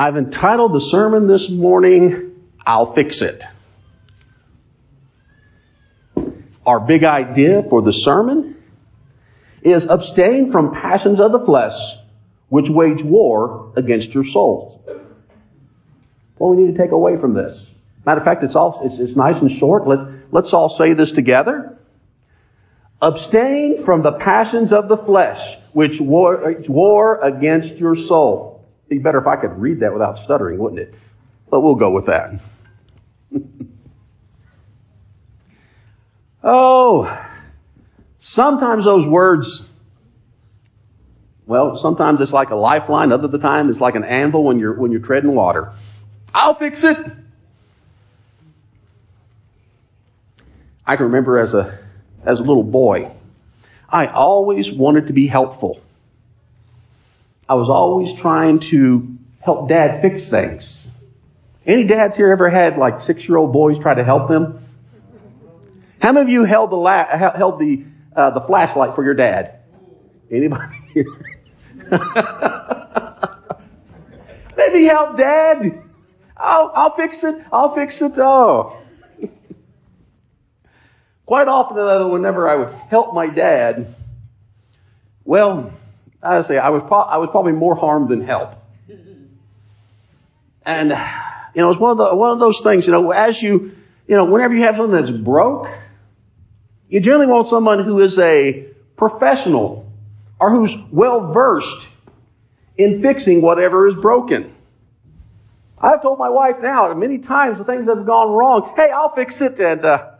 I've entitled the sermon this morning, I'll Fix It. Our big idea for the sermon is abstain from passions of the flesh which wage war against your soul. What we need to take away from this. Matter of fact, it's all, it's, it's nice and short. Let, let's all say this together. Abstain from the passions of the flesh, which war, war against your soul. Be better if I could read that without stuttering, wouldn't it? But we'll go with that. oh, sometimes those words, well, sometimes it's like a lifeline, other the time it's like an anvil when you're, when you're treading water. I'll fix it. I can remember as a, as a little boy, I always wanted to be helpful. I was always trying to help dad fix things. Any dads here ever had like six year old boys try to help them? How many of you held the la- held the uh, the flashlight for your dad? Anybody here? Maybe help dad. I'll, I'll fix it. I'll fix it. Oh. Quite often, whenever I would help my dad, well, I say I was pro- I was probably more harm than help. And you know, it's one of the one of those things. You know, as you you know, whenever you have something that's broke, you generally want someone who is a professional or who's well versed in fixing whatever is broken. I've told my wife now many times the things that have gone wrong. Hey, I'll fix it, and uh,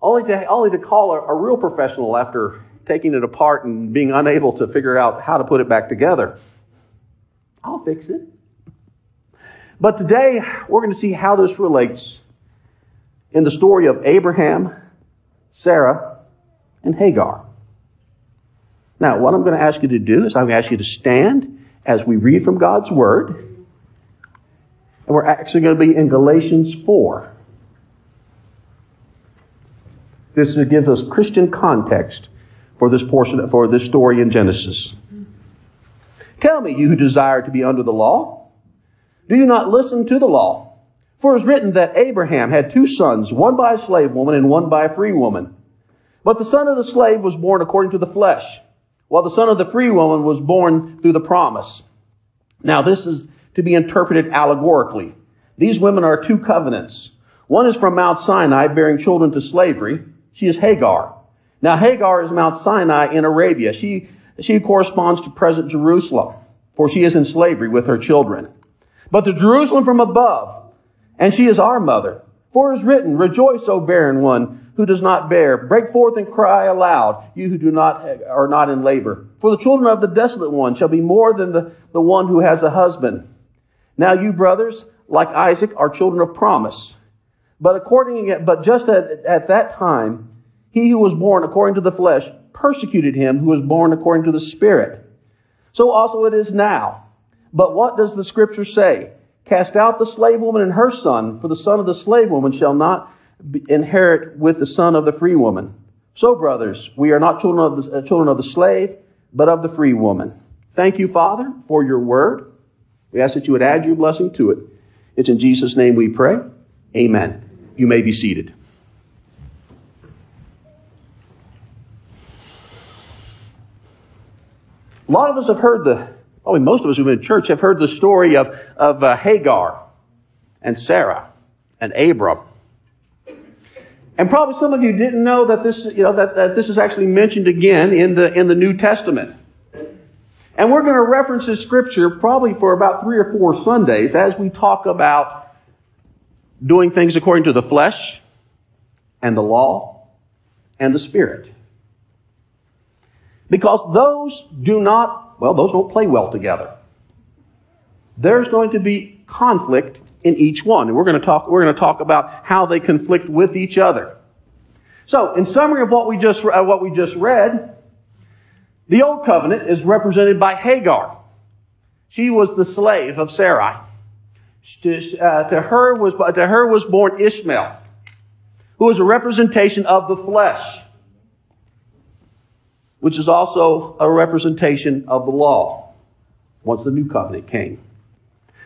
only to only to call a, a real professional after taking it apart and being unable to figure out how to put it back together. I'll fix it. But today we're going to see how this relates in the story of Abraham, Sarah, and Hagar. Now, what I'm going to ask you to do is I'm going to ask you to stand as we read from God's Word. And we're actually going to be in Galatians 4. This gives us Christian context for this portion, for this story in Genesis. Tell me, you who desire to be under the law, do you not listen to the law? For it is written that Abraham had two sons, one by a slave woman and one by a free woman. But the son of the slave was born according to the flesh, while the son of the free woman was born through the promise. Now this is to be interpreted allegorically. These women are two covenants. One is from Mount Sinai bearing children to slavery. She is Hagar. Now Hagar is Mount Sinai in Arabia. She, she corresponds to present Jerusalem, for she is in slavery with her children. But the Jerusalem from above, and she is our mother. For it is written, Rejoice, O barren one who does not bear. Break forth and cry aloud, you who do not, are not in labor. For the children of the desolate one shall be more than the, the one who has a husband. Now you brothers, like Isaac, are children of promise. But according, but just at, at that time, he who was born according to the flesh persecuted him who was born according to the Spirit. So also it is now. But what does the scripture say? Cast out the slave woman and her son, for the son of the slave woman shall not inherit with the son of the free woman. So brothers, we are not children of the, uh, children of the slave, but of the free woman. Thank you, Father, for your word. We ask that you would add your blessing to it. It's in Jesus' name we pray. Amen. You may be seated. Lot of us have heard the, probably most of us who've been in church have heard the story of, of uh, Hagar and Sarah and Abram. And probably some of you didn't know that this, you know, that, that this is actually mentioned again in the, in the New Testament. And we're going to reference this scripture probably for about three or four Sundays as we talk about doing things according to the flesh and the law and the spirit. Because those do not, well, those don't play well together. There's going to be conflict in each one. And we're going to talk, we're going to talk about how they conflict with each other. So, in summary of what we just, uh, what we just read, the old covenant is represented by Hagar. She was the slave of Sarai. To, uh, to her was, to her was born Ishmael, who was a representation of the flesh which is also a representation of the law once the new covenant came.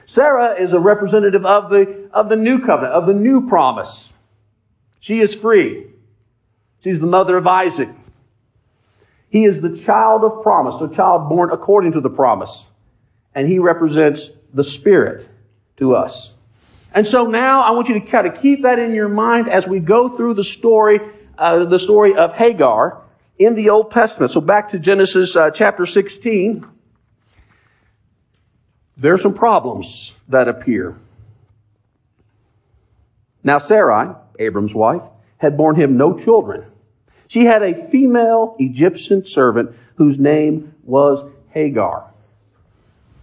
Sarah is a representative of the, of the new covenant, of the new promise. She is free. She's the mother of Isaac. He is the child of promise, the child born according to the promise. And he represents the Spirit to us. And so now I want you to kind of keep that in your mind as we go through the story, uh, the story of Hagar in the Old Testament. So back to Genesis uh, chapter 16. There are some problems that appear. Now Sarai, Abram's wife, had borne him no children. She had a female Egyptian servant whose name was Hagar.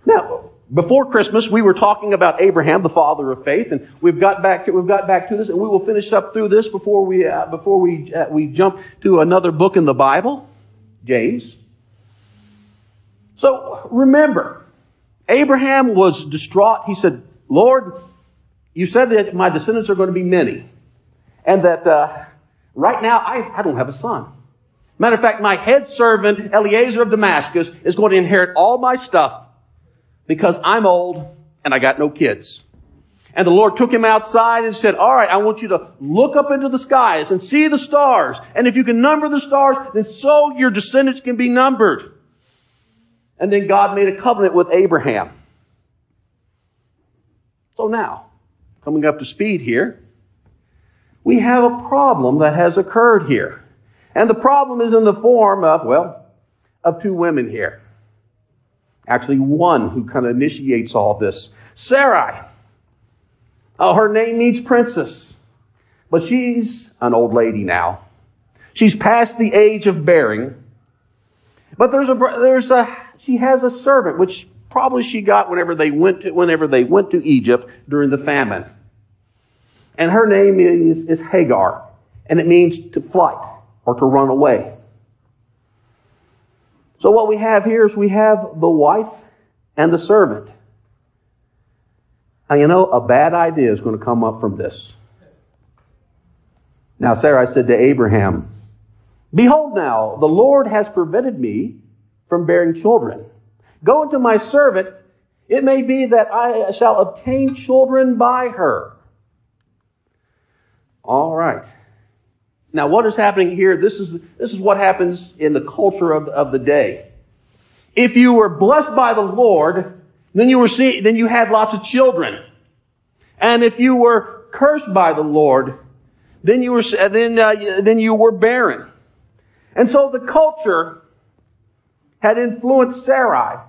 Now, before Christmas, we were talking about Abraham, the father of faith, and we've got back to we've got back to this, and we will finish up through this before we uh, before we uh, we jump to another book in the Bible, James. So remember, Abraham was distraught. He said, "Lord, you said that my descendants are going to be many, and that uh, right now I, I don't have a son. Matter of fact, my head servant Eliezer of Damascus is going to inherit all my stuff." Because I'm old and I got no kids. And the Lord took him outside and said, all right, I want you to look up into the skies and see the stars. And if you can number the stars, then so your descendants can be numbered. And then God made a covenant with Abraham. So now, coming up to speed here, we have a problem that has occurred here. And the problem is in the form of, well, of two women here. Actually, one who kind of initiates all this. Sarai. Oh, her name means princess. But she's an old lady now. She's past the age of bearing. But there's a, there's a, she has a servant, which probably she got whenever they went to, whenever they went to Egypt during the famine. And her name is, is Hagar. And it means to flight or to run away. So what we have here is we have the wife and the servant. Now you know, a bad idea is going to come up from this. Now Sarah said to Abraham, Behold now, the Lord has prevented me from bearing children. Go into my servant. It may be that I shall obtain children by her. All right. Now, what is happening here? This is, this is what happens in the culture of, of the day. If you were blessed by the Lord, then you were see, then you had lots of children. And if you were cursed by the Lord, then you were, then, uh, then you were barren. And so the culture had influenced Sarai.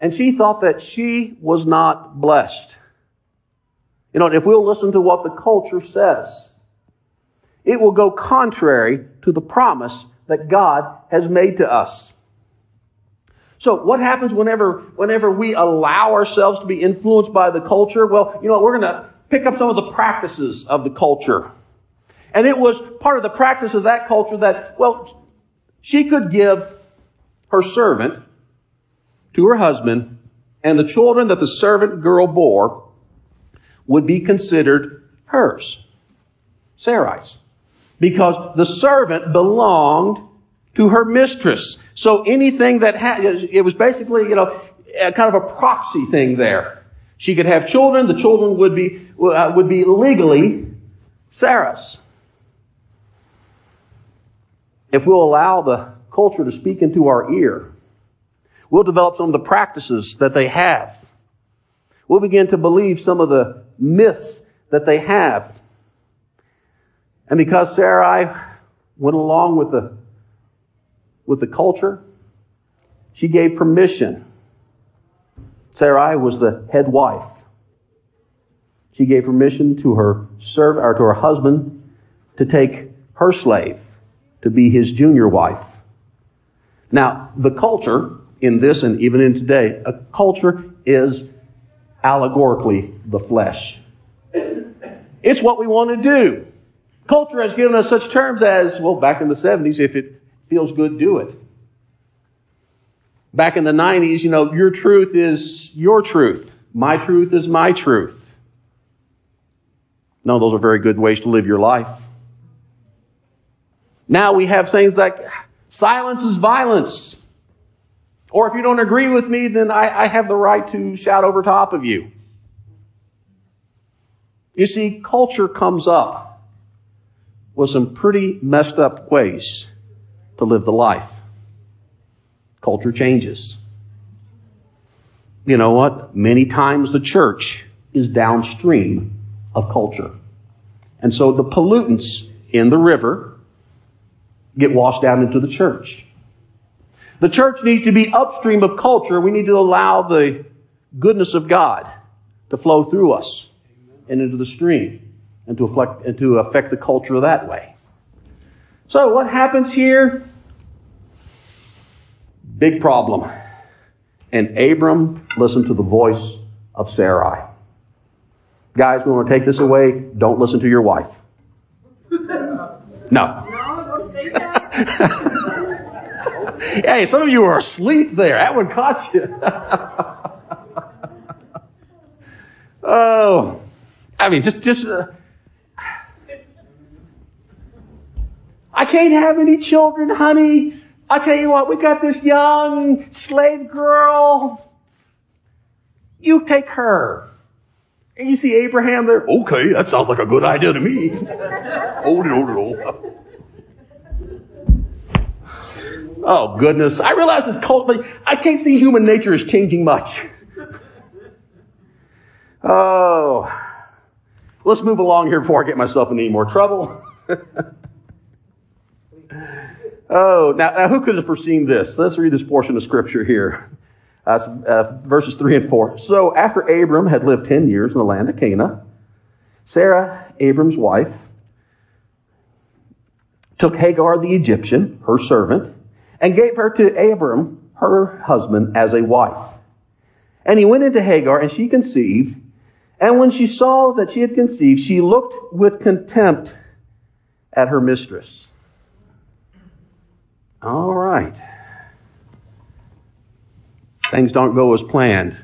And she thought that she was not blessed. You know, if we'll listen to what the culture says, it will go contrary to the promise that God has made to us. So what happens whenever, whenever we allow ourselves to be influenced by the culture? Well, you know, we're going to pick up some of the practices of the culture. And it was part of the practice of that culture that, well, she could give her servant to her husband and the children that the servant girl bore would be considered hers. Sarai's because the servant belonged to her mistress. So anything that had, it was basically, you know, kind of a proxy thing there. She could have children, the children would be, uh, would be legally Sarah's. If we'll allow the culture to speak into our ear, we'll develop some of the practices that they have. We'll begin to believe some of the myths that they have and because Sarai went along with the, with the culture, she gave permission. Sarai was the head wife. She gave permission to her servant or to her husband to take her slave to be his junior wife. Now, the culture in this and even in today, a culture is allegorically the flesh. It's what we want to do. Culture has given us such terms as, well, back in the 70s, if it feels good, do it. Back in the 90s, you know, your truth is your truth. My truth is my truth. No, those are very good ways to live your life. Now we have things like silence is violence. Or if you don't agree with me, then I, I have the right to shout over top of you. You see, culture comes up with some pretty messed up ways to live the life. Culture changes. You know what? Many times the church is downstream of culture. And so the pollutants in the river get washed down into the church. The church needs to be upstream of culture. We need to allow the goodness of God to flow through us and into the stream and to affect, and to affect the culture that way. So what happens here? Big problem. And Abram listened to the voice of Sarai. Guys, we want to take this away. Don't listen to your wife. No. No don't say that. hey, some of you are asleep there. That one caught you. oh, I mean, just, just, uh, can't have any children, honey. I tell you what, we got this young slave girl. You take her. And you see Abraham there. Okay, that sounds like a good idea to me. hold it, hold it, hold. Oh goodness. I realize this cult, but I can't see human nature is changing much. Oh. Let's move along here before I get myself in any more trouble. oh, now, now, who could have foreseen this? Let's read this portion of scripture here. Uh, uh, verses 3 and 4. So after Abram had lived 10 years in the land of Canaan, Sarah, Abram's wife, took Hagar the Egyptian, her servant, and gave her to Abram, her husband, as a wife. And he went into Hagar, and she conceived. And when she saw that she had conceived, she looked with contempt at her mistress. All right. Things don't go as planned.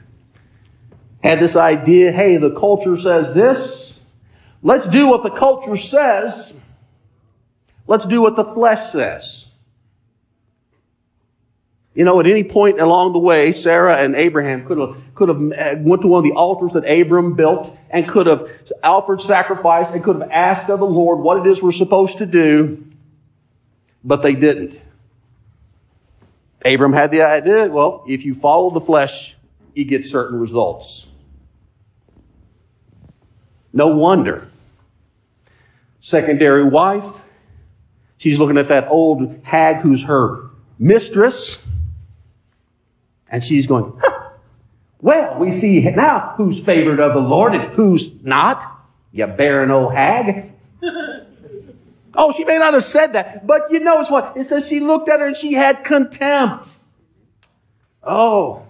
Had this idea, hey, the culture says this. Let's do what the culture says. Let's do what the flesh says. You know, at any point along the way, Sarah and Abraham could have, could have uh, went to one of the altars that Abram built and could have offered sacrifice and could have asked of the Lord what it is we're supposed to do, but they didn't. Abram had the idea, well, if you follow the flesh, you get certain results. No wonder. Secondary wife, she's looking at that old hag who's her mistress, and she's going, huh, well, we see now who's favored of the Lord and who's not. You barren old hag. Oh, she may not have said that, but you notice what? It says she looked at her and she had contempt. Oh.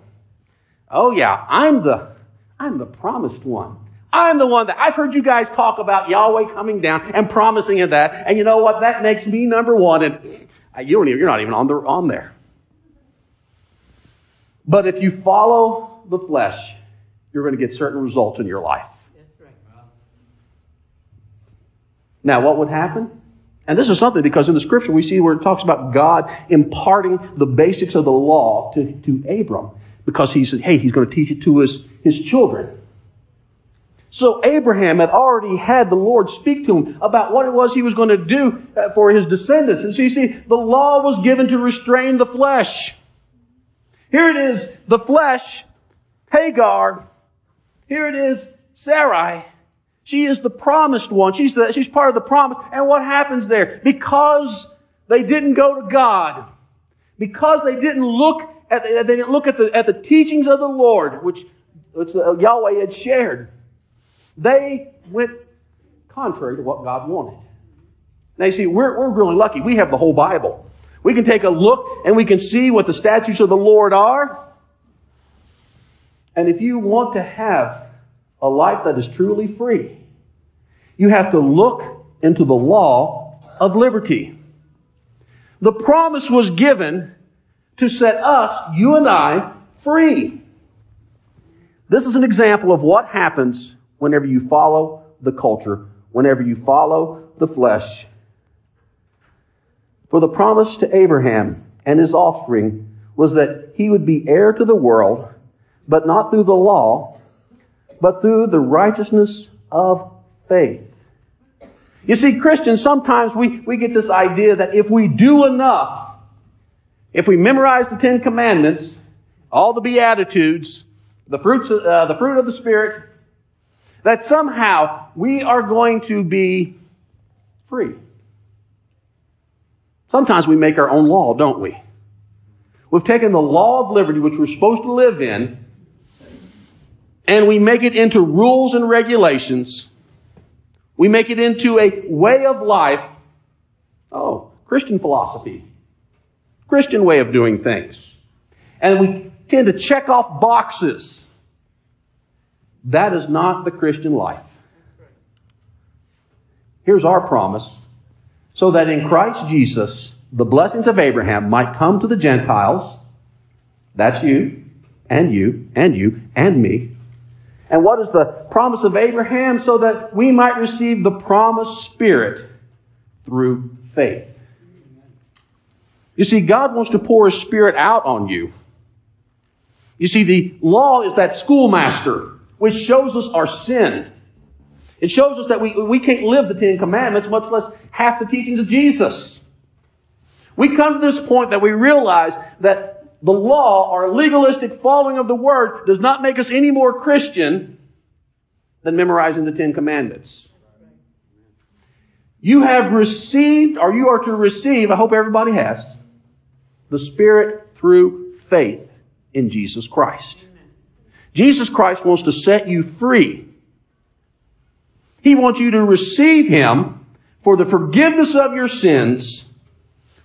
Oh yeah, I'm the, I'm the promised one. I'm the one that I've heard you guys talk about Yahweh coming down and promising of that. And you know what? That makes me number one. And uh, you don't even, you're not even on the, on there. But if you follow the flesh, you're going to get certain results in your life. Now, what would happen? And this is something because in the scripture we see where it talks about God imparting the basics of the law to, to Abram because he said, hey, he's going to teach it to his, his children. So Abraham had already had the Lord speak to him about what it was he was going to do uh, for his descendants. And so you see, the law was given to restrain the flesh. Here it is, the flesh, Hagar. Here it is, Sarai. She is the promised one. She's the, she's part of the promise. And what happens there? Because they didn't go to God, because they didn't look at, they didn't look at the, at the teachings of the Lord, which, which uh, Yahweh had shared, they went contrary to what God wanted. Now you see, we're, we're really lucky. We have the whole Bible. We can take a look and we can see what the statutes of the Lord are. And if you want to have a life that is truly free, you have to look into the law of liberty. The promise was given to set us, you and I, free. This is an example of what happens whenever you follow the culture, whenever you follow the flesh, for the promise to Abraham and his offspring was that he would be heir to the world, but not through the law, but through the righteousness of faith. You see, Christians, sometimes we, we get this idea that if we do enough, if we memorize the Ten Commandments, all the Beatitudes, the fruits, uh, the fruit of the Spirit, that somehow we are going to be free. Sometimes we make our own law, don't we? We've taken the law of liberty, which we're supposed to live in, and we make it into rules and regulations. We make it into a way of life. Oh, Christian philosophy. Christian way of doing things. And we tend to check off boxes. That is not the Christian life. Here's our promise. So that in Christ Jesus, the blessings of Abraham might come to the Gentiles. That's you, and you, and you, and me. And what is the promise of Abraham? So that we might receive the promised Spirit through faith. You see, God wants to pour His Spirit out on you. You see, the law is that schoolmaster which shows us our sin. It shows us that we, we can't live the Ten Commandments, much less half the teachings of Jesus. We come to this point that we realize that the law, our legalistic following of the Word, does not make us any more Christian than memorizing the Ten Commandments. You have received, or you are to receive, I hope everybody has, the Spirit through faith in Jesus Christ. Jesus Christ wants to set you free. He wants you to receive Him for the forgiveness of your sins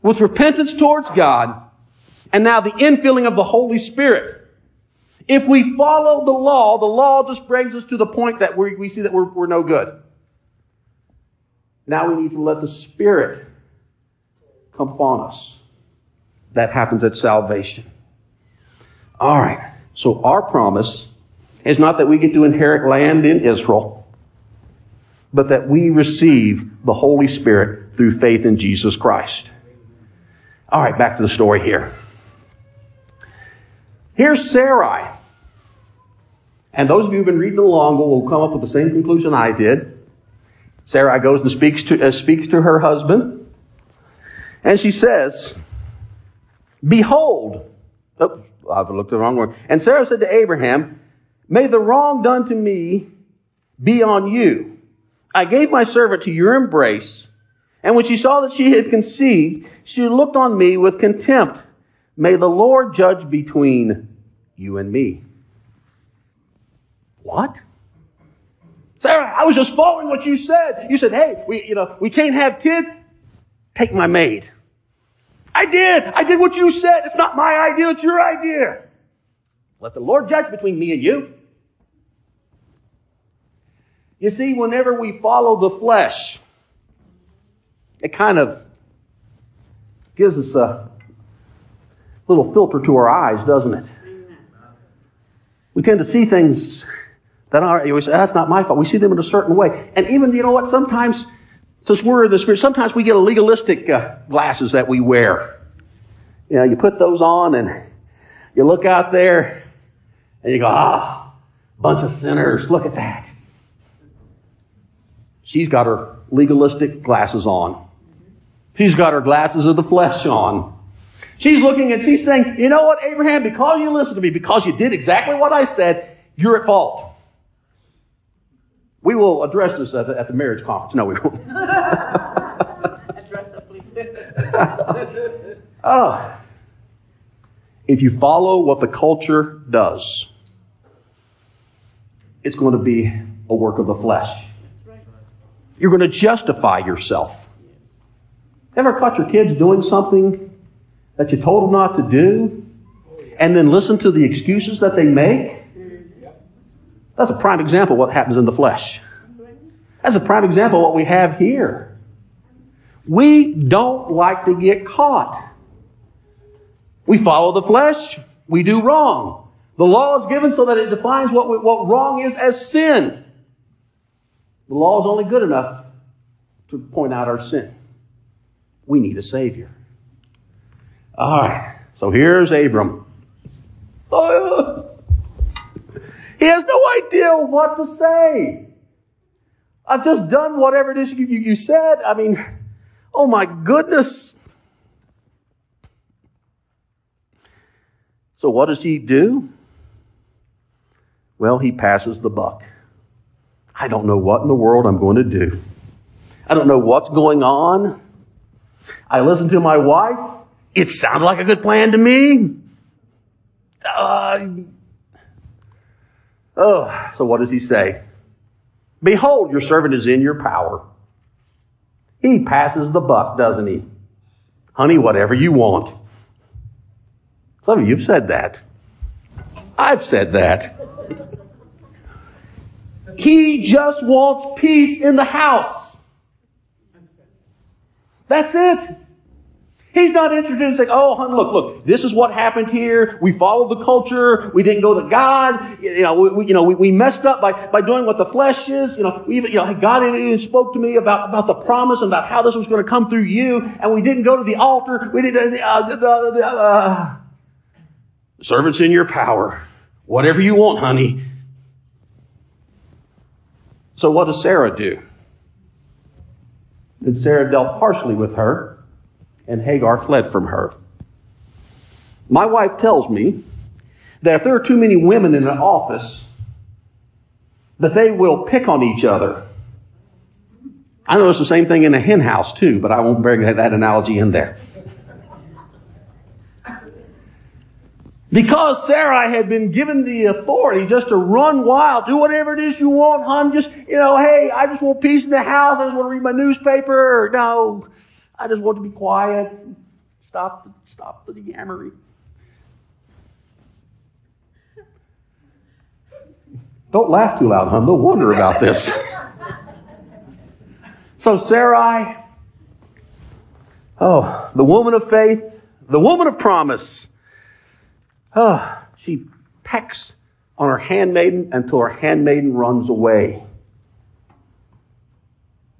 with repentance towards God and now the infilling of the Holy Spirit. If we follow the law, the law just brings us to the point that we, see that we're, we're no good. Now we need to let the Spirit come upon us. That happens at salvation. Alright. So our promise is not that we get to inherit land in Israel, but that we receive the Holy Spirit through faith in Jesus Christ. Alright, back to the story here. Here's Sarai. And those of you who've been reading along will come up with the same conclusion I did. Sarai goes and speaks to, uh, speaks to her husband. And she says, Behold, oh, I've looked at the wrong word. And Sarah said to Abraham, May the wrong done to me be on you. I gave my servant to your embrace, and when she saw that she had conceived, she looked on me with contempt. May the Lord judge between you and me. What? Sarah, I was just following what you said. You said, hey, we, you know, we can't have kids. Take my maid. I did. I did what you said. It's not my idea. It's your idea. Let the Lord judge between me and you. You see, whenever we follow the flesh, it kind of gives us a little filter to our eyes, doesn't it? We tend to see things that are, we say, that's not my fault. We see them in a certain way. And even, you know what, sometimes since we're in the spirit, sometimes we get a legalistic uh, glasses that we wear. You know, you put those on and you look out there and you go, ah, bunch of sinners, look at that. She's got her legalistic glasses on. She's got her glasses of the flesh on. She's looking and she's saying, you know what, Abraham, because you listened to me, because you did exactly what I said, you're at fault. We will address this at the, at the marriage conference. No, we won't. address it, please. oh. If you follow what the culture does, it's going to be a work of the flesh. You're going to justify yourself. Ever caught your kids doing something that you told them not to do and then listen to the excuses that they make? That's a prime example of what happens in the flesh. That's a prime example of what we have here. We don't like to get caught. We follow the flesh. We do wrong. The law is given so that it defines what, we, what wrong is as sin. The law is only good enough to point out our sin. We need a Savior. Alright. So here's Abram. He has no idea what to say. I've just done whatever it is you, you, you said. I mean, oh my goodness. So what does he do? Well, he passes the buck. I don't know what in the world I'm going to do. I don't know what's going on. I listen to my wife. It sounded like a good plan to me. Uh, oh, so what does he say? Behold, your servant is in your power. He passes the buck, doesn't he? Honey, whatever you want. Some of you have said that. I've said that. He just wants peace in the house. That's it. He's not interested in saying, oh, honey, look, look, this is what happened here. We followed the culture. We didn't go to God. You know, we, you know, we, we messed up by, by doing what the flesh is. You know, we even, you know, God even spoke to me about, about the promise and about how this was going to come through you. And we didn't go to the altar. We didn't, uh, the, the, the, uh, servants in your power. Whatever you want, honey. So what does Sarah do? And Sarah dealt harshly with her and Hagar fled from her. My wife tells me that if there are too many women in an office, that they will pick on each other. I know the same thing in a hen house too, but I won't bring that analogy in there. Because Sarah had been given the authority just to run wild, do whatever it is you want, hon. Just, you know, hey, I just want peace in the house. I just want to read my newspaper. No, I just want to be quiet. Stop, stop the yammering. Don't laugh too loud, hon. They'll wonder about this. so Sarai, oh, the woman of faith, the woman of promise, oh, she pecks on her handmaiden until her handmaiden runs away.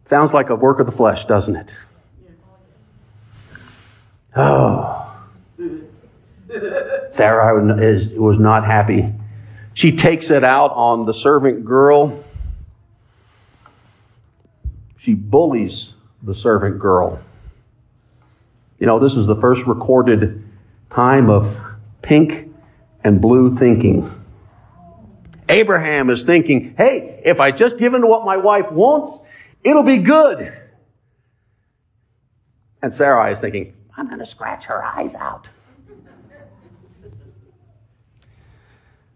Sounds like a work of the flesh, doesn't it? Oh. Sarah is, was not happy. She takes it out on the servant girl. She bullies the servant girl. You know, this is the first recorded time of pink and blue thinking. Abraham is thinking, hey, if I just give in to what my wife wants, it'll be good. And Sarah is thinking, I'm going to scratch her eyes out.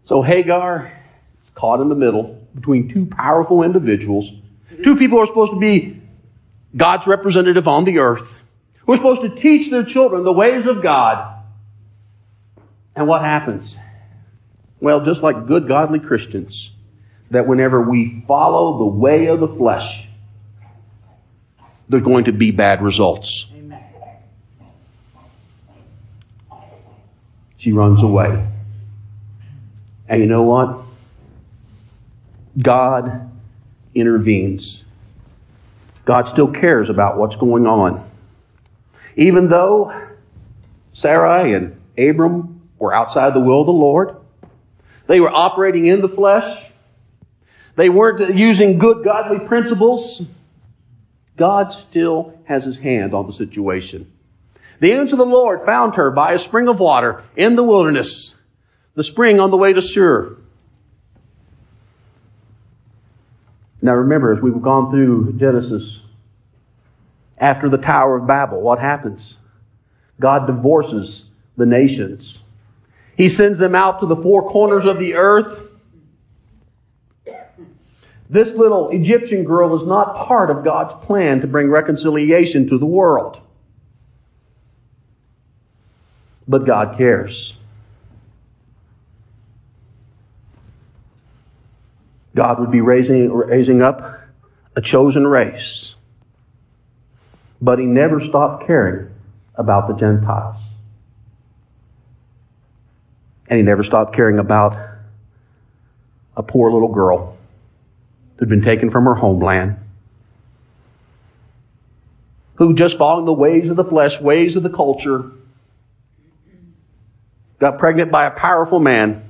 So Hagar is caught in the middle between two powerful individuals. Two people are supposed to be God's representative on the earth. Who are supposed to teach their children the ways of God. And what happens? Well, just like good godly Christians, that whenever we follow the way of the flesh, there's going to be bad results. She runs away. And you know what? God intervenes. God still cares about what's going on. Even though Sarai and Abram were outside the will of the Lord, they were operating in the flesh. They weren't using good godly principles. God still has his hand on the situation. The angel of the Lord found her by a spring of water in the wilderness, the spring on the way to Shur. Now remember, as we've gone through Genesis, after the Tower of Babel, what happens? God divorces the nations. He sends them out to the four corners of the earth. This little Egyptian girl is not part of God's plan to bring reconciliation to the world. But God cares. God would be raising, raising up a chosen race. But he never stopped caring about the Gentiles. And he never stopped caring about a poor little girl who'd been taken from her homeland, who just following the ways of the flesh, ways of the culture, got pregnant by a powerful man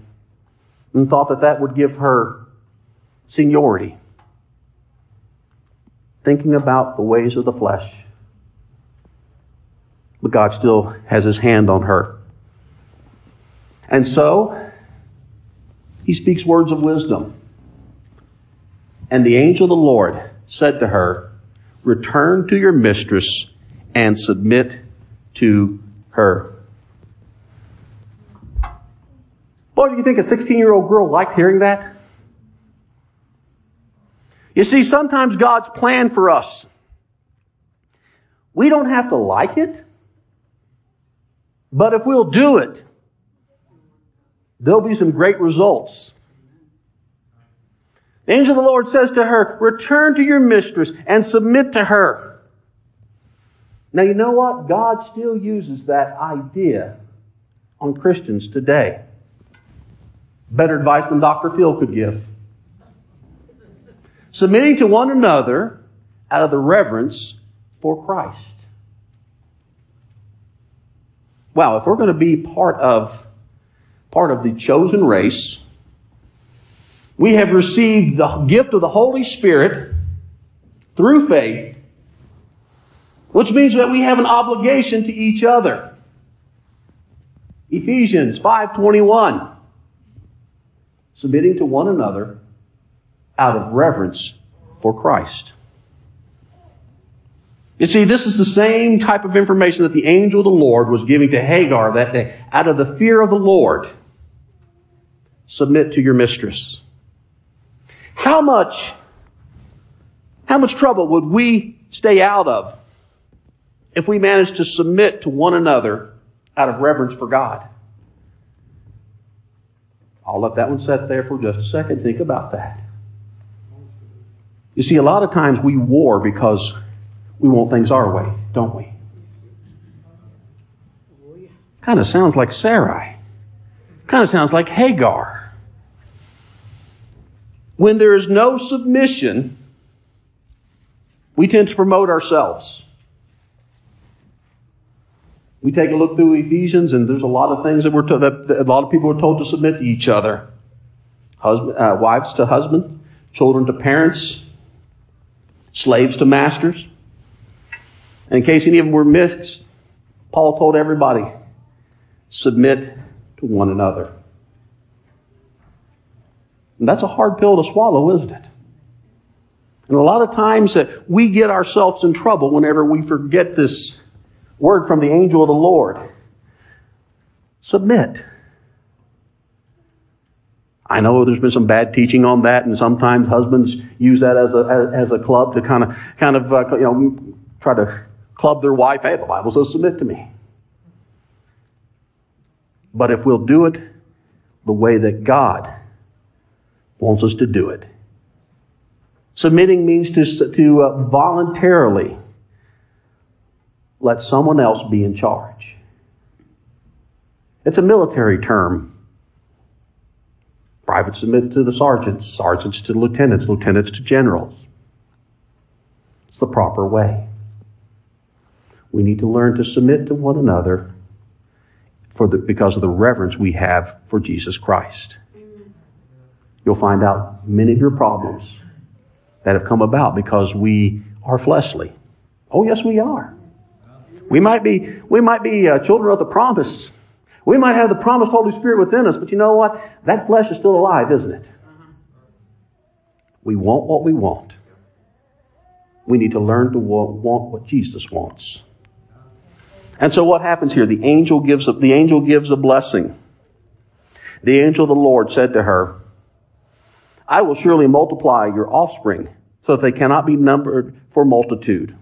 and thought that that would give her seniority. Thinking about the ways of the flesh. But God still has his hand on her. And so, he speaks words of wisdom. And the angel of the Lord said to her, Return to your mistress and submit to her. Boy, do you think a 16 year old girl liked hearing that? You see, sometimes God's plan for us, we don't have to like it, but if we'll do it, there'll be some great results. The angel of the Lord says to her, return to your mistress and submit to her. Now you know what? God still uses that idea on Christians today. Better advice than Dr. Phil could give. Submitting to one another out of the reverence for Christ. Well, if we're going to be part of, part of the chosen race, we have received the gift of the Holy Spirit through faith, which means that we have an obligation to each other. Ephesians 5:21 submitting to one another out of reverence for Christ. You see, this is the same type of information that the angel of the Lord was giving to Hagar that day. Out of the fear of the Lord, submit to your mistress. How much, how much trouble would we stay out of if we managed to submit to one another out of reverence for God? I'll let that one sit there for just a second. Think about that. You see, a lot of times we war because we want things our way, don't we? Kind of sounds like Sarai. Kind of sounds like Hagar. When there is no submission, we tend to promote ourselves. We take a look through Ephesians, and there's a lot of things that we're told, that, that a lot of people are told to submit to each other. Husband, uh, wives to husband, children to parents, slaves to masters. And in case any of them were missed, Paul told everybody, submit to one another. And that's a hard pill to swallow, isn't it? And a lot of times that we get ourselves in trouble whenever we forget this word from the angel of the Lord. Submit. I know there's been some bad teaching on that, and sometimes husbands use that as a as a club to kind of kind of uh, you know try to club their wife. Hey, the Bible says submit to me. But if we'll do it the way that God wants us to do it, submitting means to to uh, voluntarily let someone else be in charge. It's a military term. Privates submit to the sergeants, sergeants to lieutenants, lieutenants to generals. It's the proper way. We need to learn to submit to one another for the, because of the reverence we have for Jesus Christ. You'll find out many of your problems that have come about because we are fleshly. Oh yes, we are. We might be, we might be uh, children of the promise. We might have the promised Holy Spirit within us, but you know what? That flesh is still alive, isn't it? We want what we want. We need to learn to want what Jesus wants. And so what happens here? The angel gives a, the angel gives a blessing. The angel of the Lord said to her, I will surely multiply your offspring so that they cannot be numbered for multitude.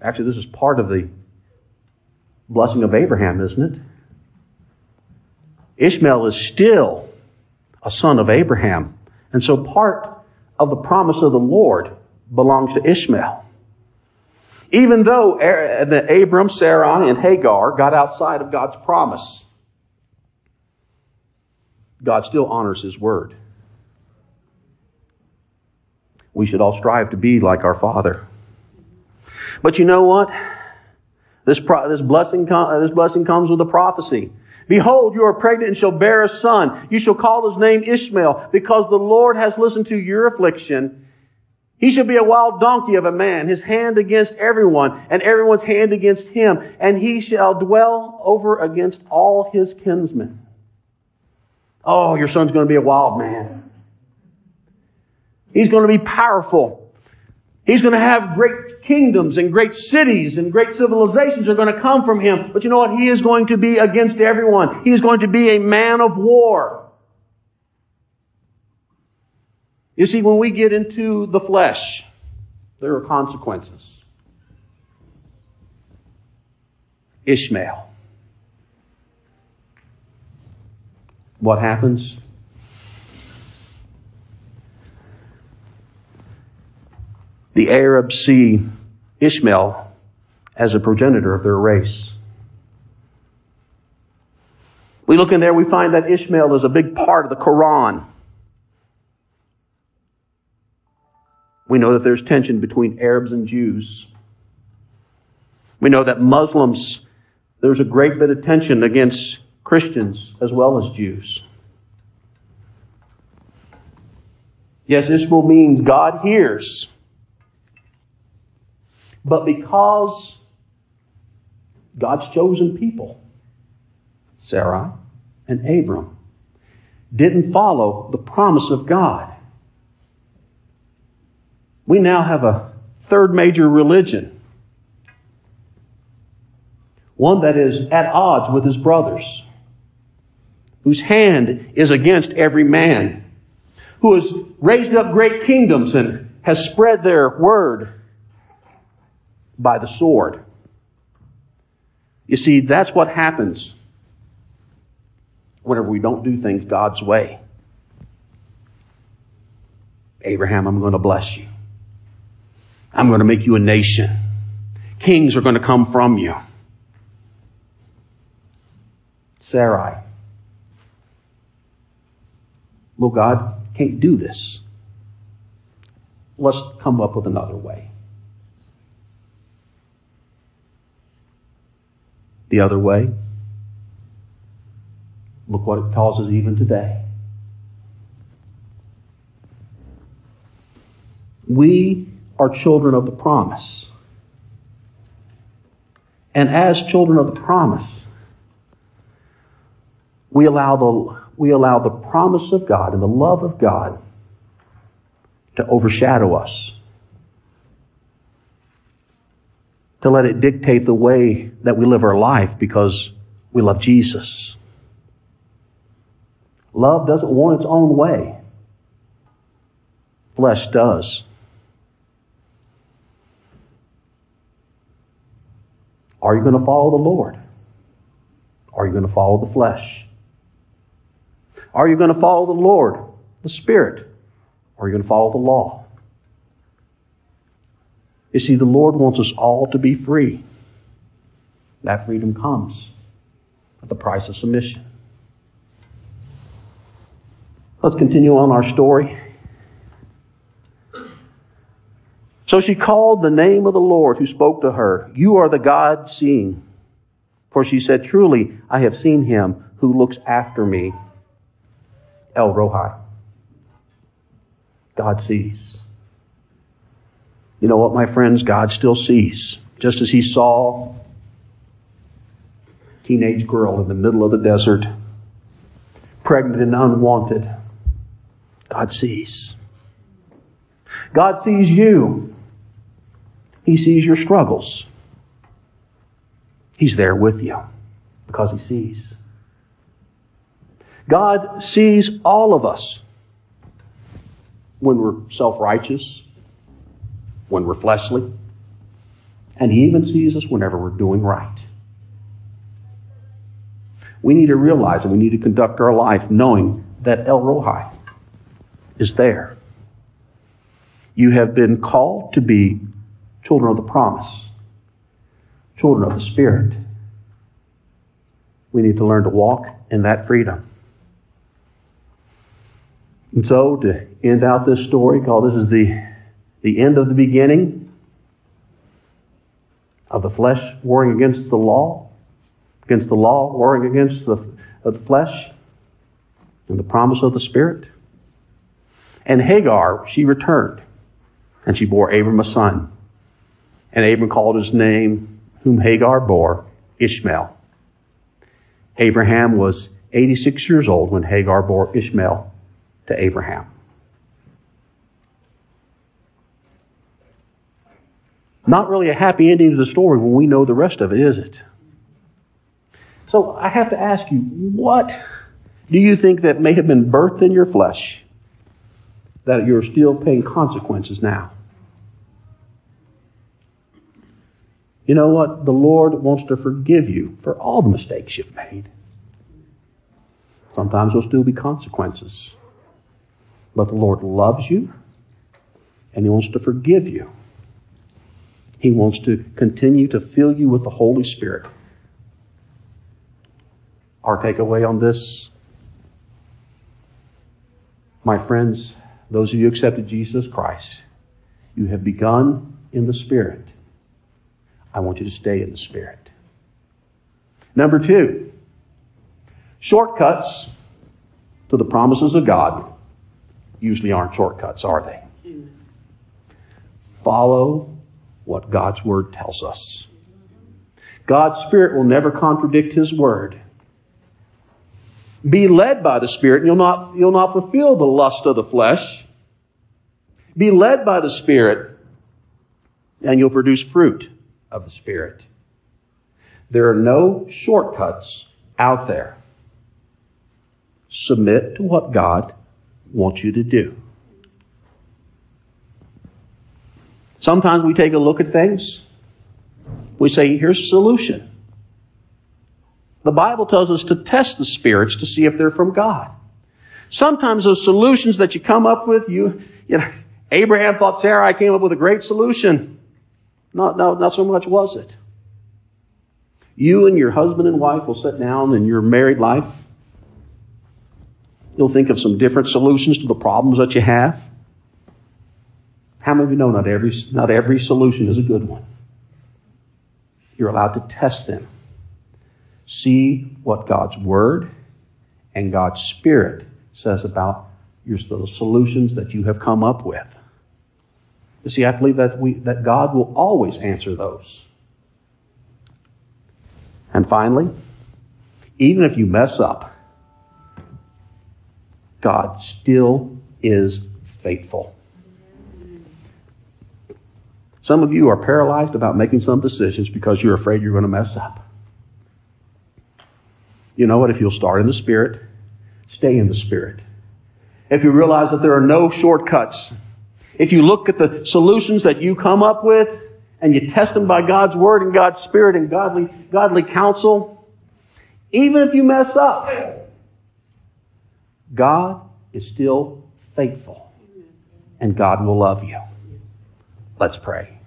Actually, this is part of the blessing of Abraham, isn't it? Ishmael is still a son of Abraham. And so part of the promise of the Lord belongs to Ishmael. Even though Abram, Sarai, and Hagar got outside of God's promise, God still honors His word. We should all strive to be like our Father. But you know what? This, pro- this blessing, com- uh, this blessing comes with a prophecy. Behold, you are pregnant and shall bear a son. You shall call his name Ishmael, because the Lord has listened to your affliction. He shall be a wild donkey of a man, his hand against everyone, and everyone's hand against him, and he shall dwell over against all his kinsmen. Oh, your son's going to be a wild man. He's going to be powerful. He's going to have great kingdoms and great cities and great civilizations are going to come from him. But you know what? He is going to be against everyone. He is going to be a man of war. You see, when we get into the flesh, there are consequences. Ishmael. What happens? The Arabs see Ishmael as a progenitor of their race. We look in there, we find that Ishmael is a big part of the Quran. We know that there's tension between Arabs and Jews. We know that Muslims, there's a great bit of tension against Christians as well as Jews. Yes, Ishmael means God hears. But because God's chosen people, Sarai and Abram, didn't follow the promise of God, we now have a third major religion. One that is at odds with his brothers, whose hand is against every man, who has raised up great kingdoms and has spread their word by the sword. You see, that's what happens whenever we don't do things God's way. Abraham, I'm going to bless you. I'm going to make you a nation. Kings are going to come from you. Sarai. Well, God can't do this. Let's come up with another way. The other way. Look what it causes even today. We are children of the promise. And as children of the promise, we allow the, we allow the promise of God and the love of God to overshadow us. To let it dictate the way that we live our life because we love Jesus. Love doesn't want its own way. Flesh does. Are you going to follow the Lord? Are you going to follow the flesh? Are you going to follow the Lord, the Spirit? Or are you going to follow the law? You see, the Lord wants us all to be free. That freedom comes at the price of submission. Let's continue on our story. So she called the name of the Lord who spoke to her. You are the God seeing. For she said, truly, I have seen him who looks after me. El Roi. God sees. You know what, my friends? God still sees. Just as he saw a teenage girl in the middle of the desert, pregnant and unwanted. God sees. God sees you. He sees your struggles. He's there with you because he sees. God sees all of us when we're self-righteous, when we're fleshly, and He even sees us whenever we're doing right. We need to realize and we need to conduct our life knowing that El Roi is there. You have been called to be children of the promise, children of the Spirit. We need to learn to walk in that freedom. And so, to end out this story, call this is the the end of the beginning of the flesh warring against the law, against the law warring against the, the flesh and the promise of the Spirit. And Hagar, she returned and she bore Abram a son. And Abram called his name, whom Hagar bore, Ishmael. Abraham was 86 years old when Hagar bore Ishmael to Abraham. Not really a happy ending to the story when we know the rest of it, is it? So I have to ask you, what do you think that may have been birthed in your flesh that you're still paying consequences now? You know what? The Lord wants to forgive you for all the mistakes you've made. Sometimes there'll still be consequences. But the Lord loves you and He wants to forgive you. He wants to continue to fill you with the Holy Spirit. Our takeaway on this, my friends, those of you who accepted Jesus Christ, you have begun in the Spirit. I want you to stay in the Spirit. Number two, shortcuts to the promises of God usually aren't shortcuts, are they? Hmm. Follow what God's Word tells us. God's Spirit will never contradict His Word. Be led by the Spirit and you'll not, you'll not fulfill the lust of the flesh. Be led by the Spirit and you'll produce fruit of the Spirit. There are no shortcuts out there. Submit to what God wants you to do. Sometimes we take a look at things. We say, here's a solution. The Bible tells us to test the spirits to see if they're from God. Sometimes those solutions that you come up with, you, you know, Abraham thought Sarai came up with a great solution. Not, no, not so much was it. You and your husband and wife will sit down in your married life. You'll think of some different solutions to the problems that you have. How many of you know not every, not every solution is a good one? You're allowed to test them. See what God's Word and God's Spirit says about your the solutions that you have come up with. You see, I believe that we, that God will always answer those. And finally, even if you mess up, God still is faithful. Some of you are paralyzed about making some decisions because you're afraid you're going to mess up. You know what? If you'll start in the Spirit, stay in the Spirit. If you realize that there are no shortcuts, if you look at the solutions that you come up with and you test them by God's Word and God's Spirit and godly, godly counsel, even if you mess up, God is still faithful and God will love you. Let's pray.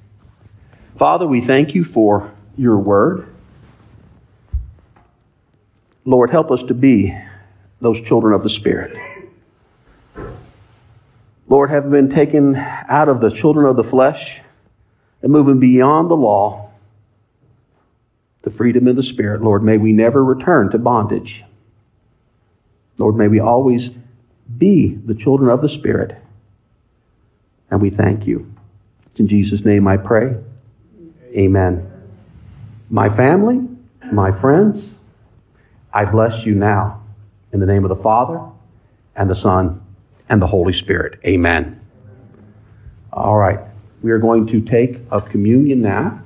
Father, we thank you for your word. Lord, help us to be those children of the Spirit. Lord, have been taken out of the children of the flesh and moving beyond the law to freedom in the Spirit. Lord, may we never return to bondage. Lord, may we always be the children of the Spirit. And we thank you. In Jesus' name I pray. Amen. My family, my friends, I bless you now in the name of the Father and the Son and the Holy Spirit. Amen. All right. We are going to take a communion now.